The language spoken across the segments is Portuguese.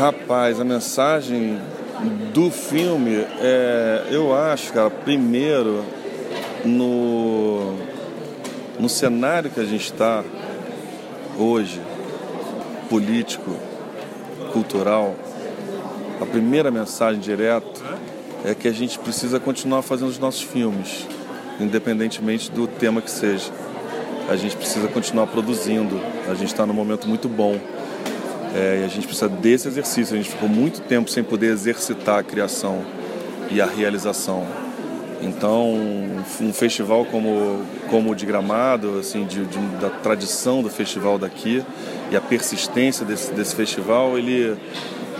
Rapaz, a mensagem do filme, é, eu acho, cara, primeiro, no, no cenário que a gente está hoje, político, cultural, a primeira mensagem direta é que a gente precisa continuar fazendo os nossos filmes, independentemente do tema que seja. A gente precisa continuar produzindo. A gente está num momento muito bom. É, e a gente precisa desse exercício. A gente ficou muito tempo sem poder exercitar a criação e a realização. Então, um festival como, como o de Gramado, assim, de, de, da tradição do festival daqui e a persistência desse, desse festival, ele,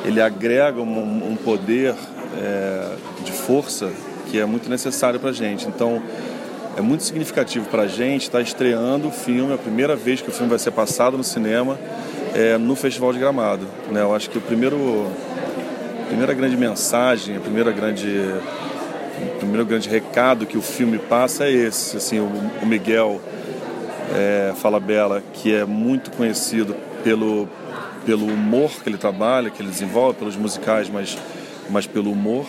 ele agrega um, um poder é, de força que é muito necessário para a gente. Então, é muito significativo para a gente estar tá estreando o filme, a primeira vez que o filme vai ser passado no cinema, é, no Festival de Gramado. Né? Eu acho que o primeiro, a primeira grande mensagem, a primeira grande, o primeiro grande recado que o filme passa é esse. Assim, o, o Miguel é, Fala Bela, que é muito conhecido pelo, pelo humor que ele trabalha, que ele desenvolve, pelos musicais, mas, mas pelo humor.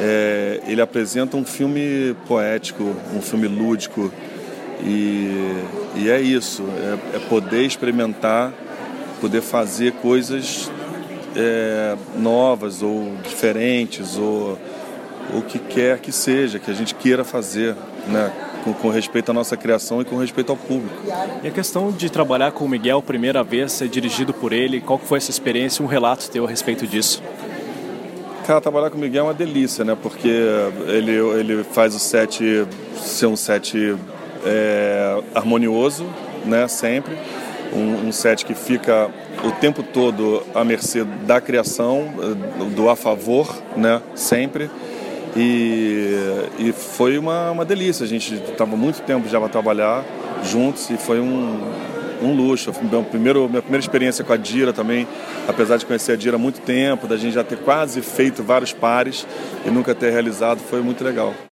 É, ele apresenta um filme poético, um filme lúdico, e, e é isso, é, é poder experimentar poder fazer coisas é, novas ou diferentes ou o que quer que seja, que a gente queira fazer, né? Com, com, respeito à nossa criação e com respeito ao público. E a questão de trabalhar com o Miguel, primeira vez, ser dirigido por ele, qual foi essa experiência, um relato teu a respeito disso? Cara, trabalhar com o Miguel é uma delícia, né? Porque ele, ele faz o set ser um set é, harmonioso, né? Sempre um, um set que fica o tempo todo à mercê da criação, do a favor, né, sempre. E, e foi uma, uma delícia. A gente estava muito tempo já para trabalhar juntos e foi um, um luxo. Meu primeiro, minha primeira experiência com a Dira também, apesar de conhecer a Dira há muito tempo, da gente já ter quase feito vários pares e nunca ter realizado, foi muito legal.